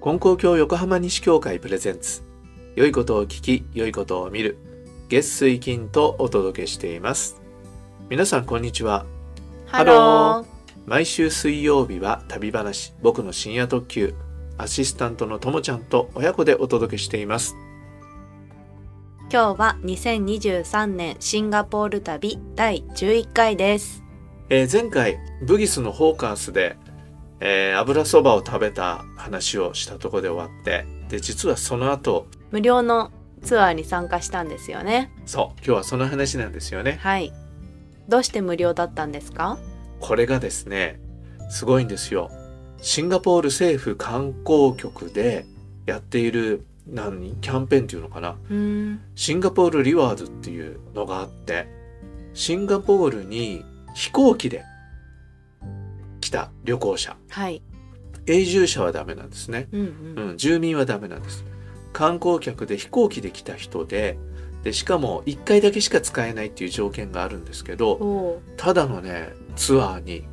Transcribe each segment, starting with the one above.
金光教横浜西教会プレゼンツ。良いことを聞き良いことを見る。月水金とお届けしています。皆さんこんにちは。ハロー毎週水曜日は旅話僕の深夜特急アシスタントのともちゃんと親子でお届けしています。今日は2023年シンガポール旅第11回です。えー前回ブギスのホーカーズで、えー油そばを食べた話をしたところで終わってで実はその後無料のツアーに参加したんですよね。そう今日はその話なんですよね。はい。どうして無料だったんですか？これがですねすごいんですよ。シンガポール政府観光局でやっている何キャンペーンっていうのかな？シンガポールリワードっていうのがあってシンガポールに飛行機で来た旅行者。はい。永住者はダメなんですね、うんううんん、住民はダメなんです。観光客で飛行機で来た人ででしかも1回だけしか使えないっていう条件があるんですけどただのねツアーに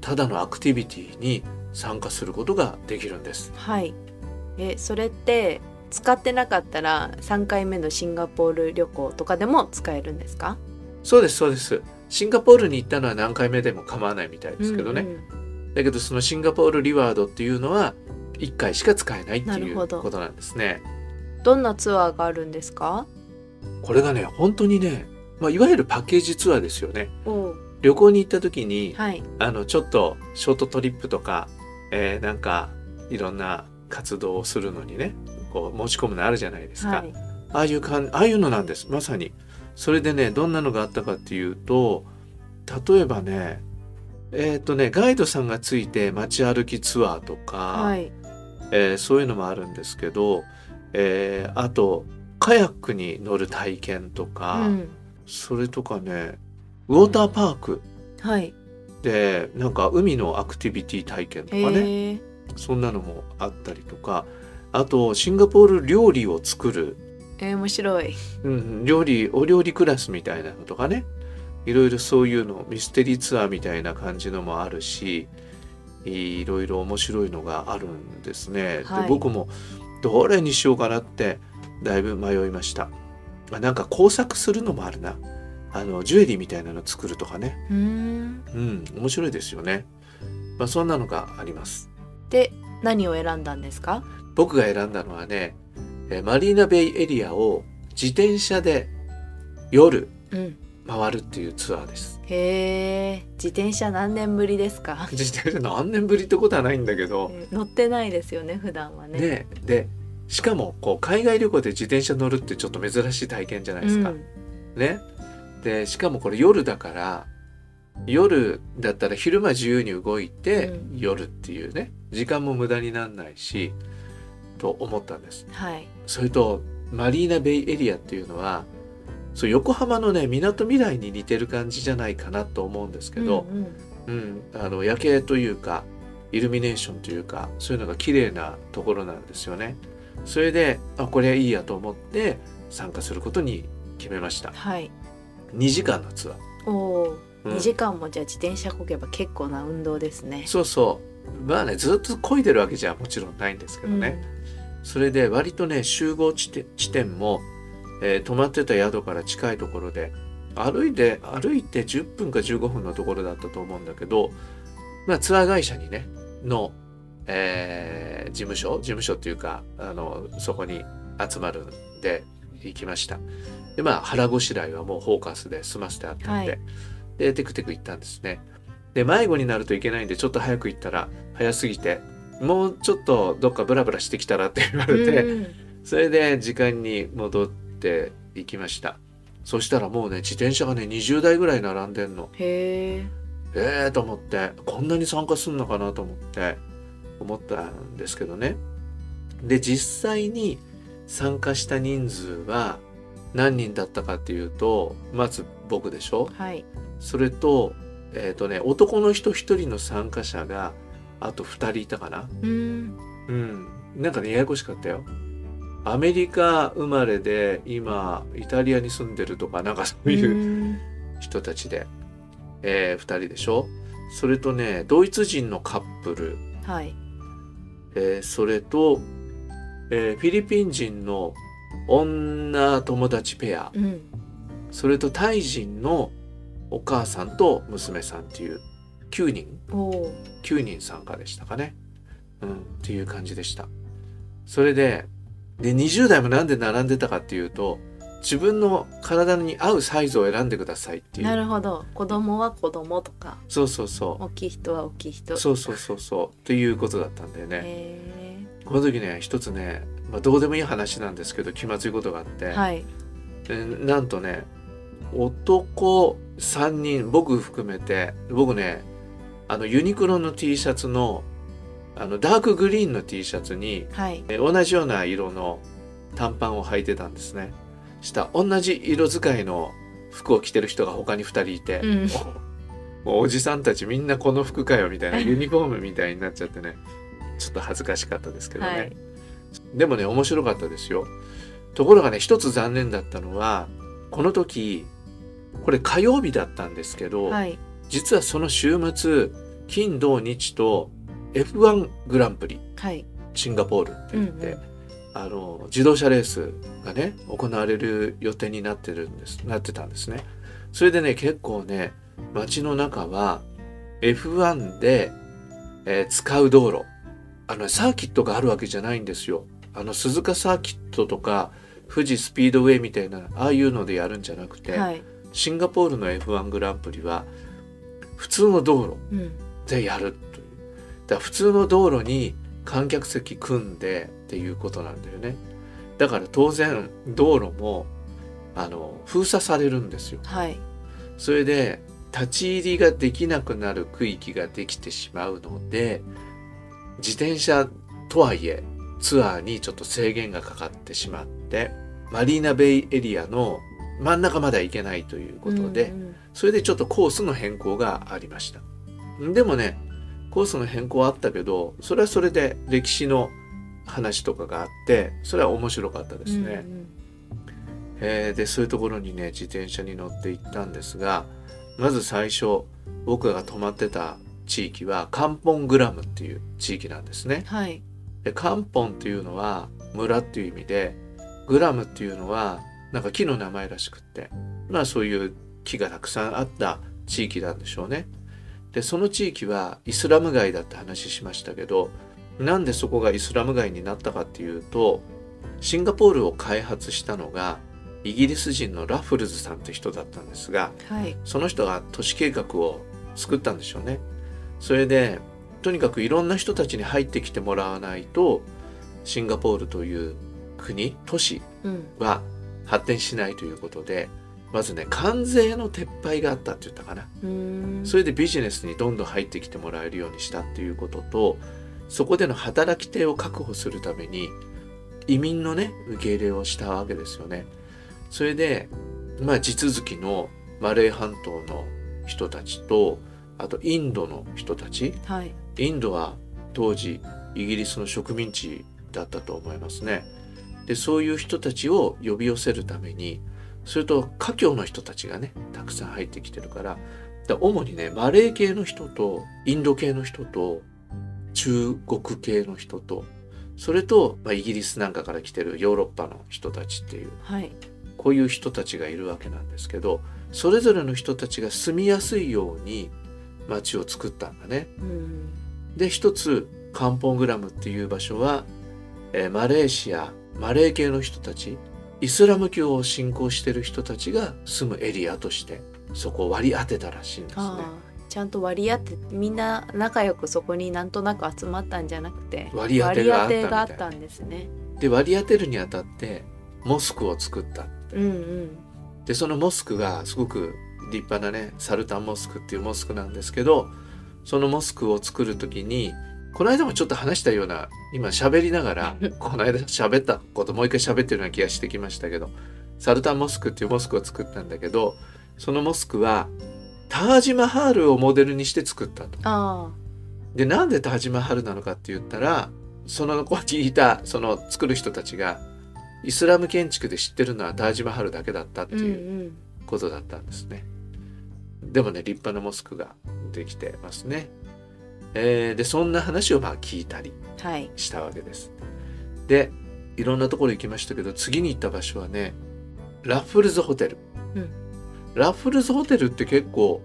ただのアクティビティに参加することができるんです。はい。えそれって使ってなかったら3回目のシンガポール旅行とかでも使えるんですか？そうですそうですシンガポールに行ったのは何回目でも構わないみたいですけどね、うんうん。だけどそのシンガポールリワードっていうのは1回しか使えないっていうことなんですね。どんなツアーがあるんですか？これがね本当にね、まあ、いわゆるパッケージツアーですよね。旅行に行った時にはい。あのちょっとショートトリップとか、えーなんかいろんな活動をするのにねこう持ち込むのあるじゃないですか、はい。ああいうかんああいうのなんです。まさにそれでねどんなのがあったかっていうと例えばねえっ、とねガイドさんがついて街歩きツアーとか、はい。えーそういうのもあるんですけど、えーあとカヤックに乗る体験とか、うん。それとかねウォーターパークはい。でなんか海のアクティビティ体験とかねそんなのもあったりとかあとシンガポール料理を作る、えー面白いうん、料理お料理クラスみたいなのとかねいろいろそういうのミステリーツアーみたいな感じのもあるしいろいろ面白いのがあるんですね。はいで僕もどれにしようかなってだいぶ迷いました。あなんか工作するのもあるな。あのジュエリーみたいなの作るとかね。うん、面白いですよね。まあそんなのがあります。で何を選んだんですか？僕が選んだのはね、えーマリーナベイエリアを自転車で夜うん。回るっていうツアーです。へえ自転車何年ぶりですか？自転車何年ぶりってことはないんだけど、えー乗ってないですよね普段はね。ね。でしかもこう海外旅行で自転車乗るってちょっと珍しい体験じゃないですか。うん。ね。でしかもこれ夜だから夜だったら昼間自由に動いて、うん。夜っていうね。時間も無駄にならないしと思ったんです。はいそれとマリーナベイエリアっていうのはそう横浜のねみなとみらいに似てる感じじゃないかなと思うんですけど、うんうんうんあの夜景というかイルミネーションというかそういうのが綺麗なところなんですよね。それであこれはいいやと思って参加することに決めました。はい2時間のツアー。おお、うん2時間もじゃあ自転車こげば結構な運動ですねそうそうまあねずっと漕いでるわけじゃもちろんないんですけどね、それで割とね集合地点も、えー泊まってた宿から近いところで歩いて歩いて10分か15分のところだったと思うんだけど、まあ、ツアー会社にねの、えー事務所事務所っていうかあのそこに集まるんで行きました。でまあ腹ごしらえはもうフォーカスで済ませてあったんで、はい。でテクテク行ったんですね。で迷子になるといけないんでちょっと早く行ったら早すぎてもうちょっとどっかブラブラしてきたらって言われて、うん。それで時間に戻って行きました。そしたらもうね自転車がね20台ぐらい並んでんの。へえええー、と思ってこんなに参加するのかなと思って思ったんですけどね。で実際に参加した人数は何人だったかっていうとまず僕でしょ。はい。それとえっ、とね男の人1人の参加者があと2人いたかな。うん。うん。なんかねややこしかったよ。アメリカ生まれで今イタリアに住んでるとかなんかそういううん。人たちで、え2人でしょ。それとねドイツ人のカップル、はい。えーそれと、えーフィリピン人の女友達ペア。うん。それとタイ人のお母さんと娘さんっていう9人？お。お9人参加でしたかね、うん、っていう感じでした。それでで20代もなんで並んでたかっていうと自分の体に合うサイズを選んでくださいっていう。なるほど。子供は子供とか。そうそうそ大きい人は大きい人。うそうそうそうそう。っていうことだったんだよね。へこの時ね一つね、まあ、どうでもいい話なんですけど気まずいことがあって、ーはい。でなんとね男3人僕含めて僕ねあのユニクロの T シャツのあのダークグリーンの T シャツにはい。え同じような色の短パンを履いてたんですね。した同じ色使いの服を着てる人が他に2人いて、うん。もうおじさんたちみんなこの服かよみたいなユニフォームみたいになっちゃってね。ちょっと恥ずかしかったですけどね、はい。でもね面白かったですよ。ところがね一つ残念だったのはこの時これ火曜日だったんですけど、はい実はその週末金土日と F1 グランプリはい。シンガポールって言って、うんうん。あの自動車レースがね行われる予定になってるんですなってたんですね。それでね結構ね街の中は F1 で、えー使う道路あのサーキットがあるわけじゃないんですよ。あの鈴鹿サーキットとか富士スピードウェイみたいなああいうのでやるんじゃなくて、はい。シンガポールの F1 グランプリは普通の道路。うん。でやるという。だから普通の道路に観客席組んでっていうことなんだよね。だから当然道路もあの封鎖されるんですよ。はい。それで立ち入りができなくなる区域ができてしまうので自転車とはいえツアーにちょっと制限がかかってしまってマリーナベイエリアの真ん中までは行けないということで、うんうんそれでちょっとコースの変更がありました。でもね、コースの変更はあったけど、それはそれで歴史の話とかがあって、それは面白かったですね。うんえーで、そういうところにね、自転車に乗って行ったんですが、まず最初、僕が泊まってた地域はカンポングラムっていう地域なんですね。はいで、カンポンっていうのは村っていう意味で、グラムっていうのはなんか木の名前らしくって、まあそういう木がたくさんあった地域なんでしょうね。で、その地域はイスラム街だって話しましたけど、なんでそこがイスラム街になったかっていうと、シンガポールを開発したのがイギリス人のラフルズさんって人だったんですが、はいその人が都市計画を作ったんでしょうね。それでとにかくいろんな人たちに入ってきてもらわないとシンガポールという国都市うんは発展しないということでまずね関税の撤廃があったって言ったかなそれでビジネスにどんどん入ってきてもらえるようにしたっていうこととそこでの働き手を確保するために移民のね受け入れをしたわけですよね。それでまあ地続きのマレー半島の人たちとあとインドの人たちはいインドは当時イギリスの植民地だったと思いますね。でそういう人たちを呼び寄せるためにそれと華僑の人たちがねたくさん入ってきてるからだ主にねマレー系の人とインド系の人と中国系の人とそれと、まあ、イギリスなんかから来てるヨーロッパの人たちっていうはいこういう人たちがいるわけなんですけどそれぞれの人たちが住みやすいように街を作ったんだね。うんで一つカンポングラムっていう場所は、えーマレーシアマレー系の人たちイスラム教を信仰してる人たちが住むエリアとしてそこを割り当てたらしいんですね。ちゃんと割り当てみんな仲良くそこになんとなく集まったんじゃなくて割り当てがあったんですねで割り当てるにあたってモスクを作った。うんうんでそのモスクがすごく立派なねサルタンモスクっていうモスクなんですけどそのモスクを作る時にこの間もちょっと話したような今喋りながらこの間喋ったこともう一回喋ってるような気がしてきましたけどサルタンモスクっていうモスクを作ったんだけどそのモスクはタージマハールをモデルにして作ったと。あでなんでタージマハルなのかって言ったらその子にいたその作る人たちがイスラム建築で知ってるのはタージマハルだけだったっていうんことだったんですね。でもね立派なモスクができてますね。えーでそんな話をまあ聞いたりはい。したわけです。でいろんなところ行きましたけど次に行った場所はねラッフルズホテル、うん。ラッフルズホテルって結構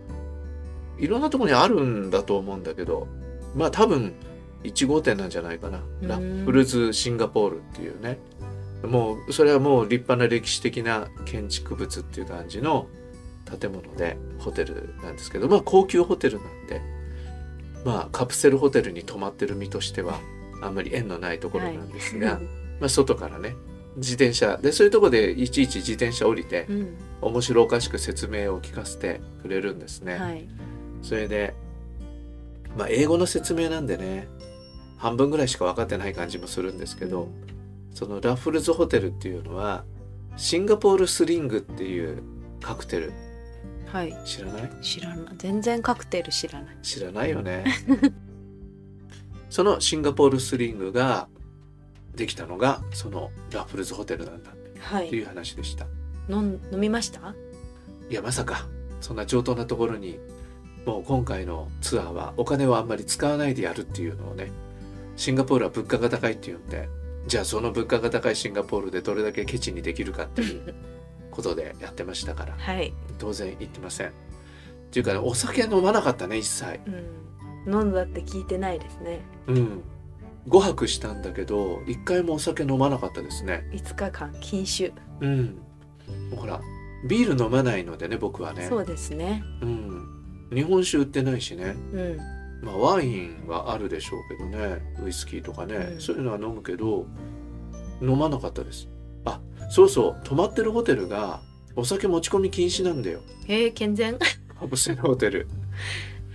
いろんなところにあるんだと思うんだけどまあ多分1号店なんじゃないかな。うん。ラッフルズシンガポールっていうね。もうそれはもう立派な歴史的な建築物っていう感じの建物でホテルなんですけどまあ高級ホテルなんでまあカプセルホテルに泊まってる身としてはあんまり縁のないところなんですが、まあ、外からね自転車でそういうところでいちいち自転車降りてうん。面白おかしく説明を聞かせてくれるんですね。はい。それでまあ英語の説明なんでね半分ぐらいしか分かってない感じもするんですけど、そのラッフルズホテルっていうのはシンガポールスリングっていうカクテルはい。知らない？知らない。全然カクテル知らない。知らないよね。そのシンガポールスリングができたのがそのラッフルズホテルなんだはいっていう話でした。飲ん飲みました？いやまさかそんな上等なところにもう今回のツアーはお金をあんまり使わないでやるっていうのをねシンガポールは物価が高いっていうんでじゃあその物価が高いシンガポールでどれだけケチにできるかっていうことでやってましたから。はい、当然言ってません。っていうかねお酒飲まなかったね一切。うん、飲んだって聞いてないですね。うん。5泊したんだけど一回もお酒飲まなかったですね。5日間禁酒、うん。ほらビール飲まないのでね僕はね。そうですね。うん。日本酒売ってないしね。うん。まあ、ワインはあるでしょうけどね。ウイスキーとかね、うん。そういうのは飲むけど飲まなかったです。あそうそう泊まってるホテルがお酒持ち込み禁止なんだよ。えー、健全。カプセルホテル。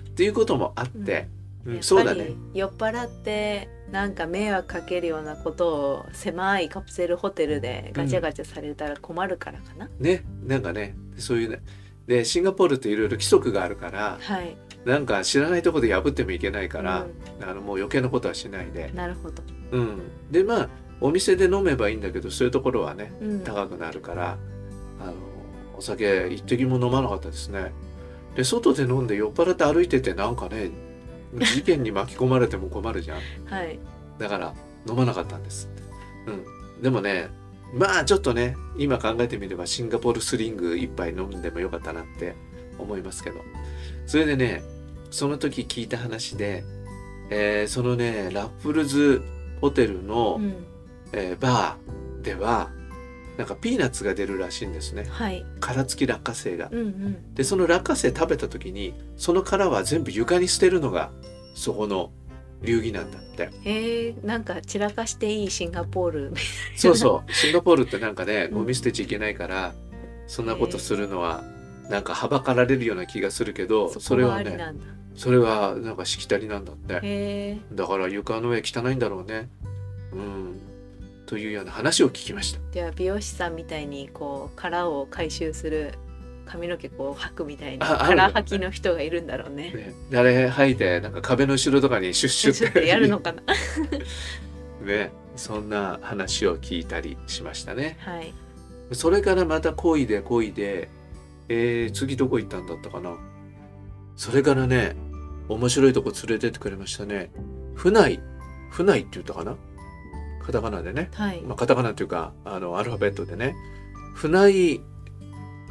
っていうこともあって、うん。そうだね。酔っ払ってなんか迷惑かけるようなことを狭いカプセルホテルでガチャガチャされたら困るからかな、ねなんかねそういうね。でシンガポールっていろいろ規則があるからはい。なんか知らないとこで破ってもいけないから、うあのもう余計なことはしないで。ん、なるほど、うん、でまあお店で飲めばいいんだけどそういうところはねうん、高くなるからあのお酒一滴も飲まなかったですね。で外で飲んで酔っ払って歩いててなんかね事件に巻き込まれても困るじゃん。はい。だから飲まなかったんです。うん。でもねまあちょっとね今考えてみればシンガポールスリング一杯飲んでもよかったなって思いますけど。それでねその時聞いた話で、えーそのねラッフルズホテルの、うんえーバーではなんかピーナッツが出るらしいんですね。はい。殻付き落花生が。うんうん。でその落花生食べた時にその殻は全部床に捨てるのがそこの流儀なんだって。えー、なんか散らかしていいシンガポールそうそう。シンガポールってなんかねうん。ゴミ捨てちゃいけないからそんなことするのはなんかはばかられるような気がするけどそそこはれはねそれはなんかしきたりなんだって。へえだから床の上汚いんだろうね。うんというような話を聞きました。では美容師さんみたいにこう殻を回収する髪の毛こう履くみたいな殻履きの人がいるんだろうね。ね、であれ吐いてなんか壁の後ろとかにシュッシュちょっってとやるのかな。ね。そんな話を聞いたりしましたね。はい。それからまた恋で恋で、えー次どこ行ったんだったかな。それからね面白いとこ連れてってくれましたね。船井船井って言ったかなカタカナでね、はい。まあ、カタカナっていうかあのアルファベットでね船井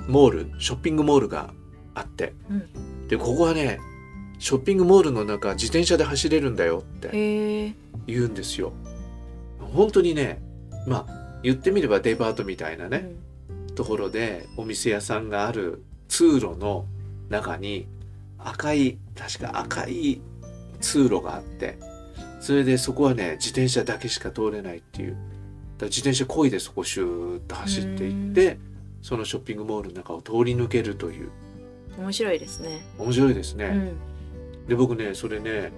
モールショッピングモールがあって、うんでここはねショッピングモールの中自転車で走れるんだよって。言うんですよ。本当にねまあ言ってみればデパートみたいなね、ところでお店屋さんがある通路の中に赤い確か赤い通路があってそれでそこはね自転車だけしか通れないっていうだ自転車こいでそこシューッと走っていってそのショッピングモールの中を通り抜けるといううん。面白いですね。面白いですね。うん。で僕ねそれね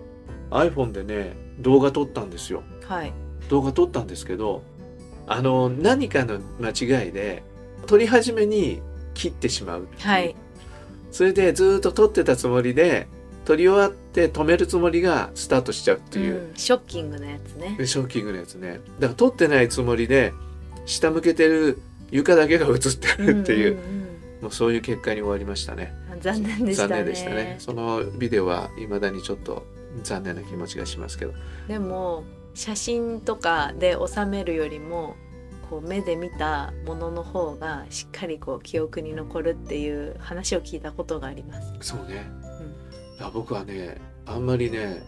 iPhone でね動画撮ったんですよ。はい。動画撮ったんですけどあの何かの間違いで撮り始めに切ってしまうはい。それでずーっと撮ってたつもりで撮り終わって止めるつもりがスタートしちゃうっていう、うん。ショッキングなやつね。でショッキングなやつね。だから撮ってないつもりで下向けてる床だけが映ってるっていう,、んんん。もうそういう結果に終わりましたね。あ残念でしたね。残念でしたね。そのビデオは未だにちょっと残念な気持ちがしますけど。でも写真とかで収めるよりもこう目で見たものの方がしっかりこう記憶に残るっていう話を聞いたことがあります。そうね、だから僕はねあんまりね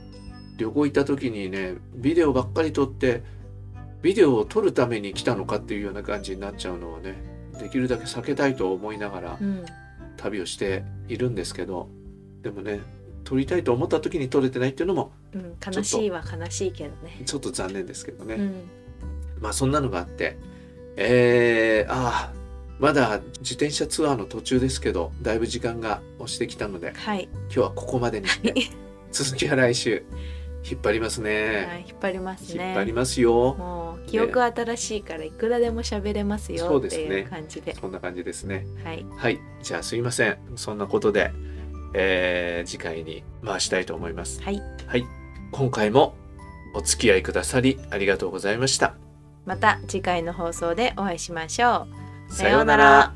旅行行った時にねビデオばっかり撮ってビデオを撮るために来たのかっていうような感じになっちゃうのをねできるだけ避けたいと思いながらうん、旅をしているんですけどでもね撮りたいと思った時に撮れてないっていうのもうん、悲しいは悲しいけどね。ちょっと残念ですけどね、うん、まあそんなのがあってえー、ああまだ自転車ツアーの途中ですけどだいぶ時間が押してきたのではい、今日はここまでにして 続きは来週引っ張りますね、はい、引っ張りますね。引っ張りますよ。もう記憶新しいからいくらでも喋れますよねっていう感じで。そんな感じですね。はい、はい。じゃあすいません。そんなことで、えー次回に回したいと思います。はい、はい。今回もお付き合いくださりありがとうございました。また次回の放送でお会いしましょう。さようなら。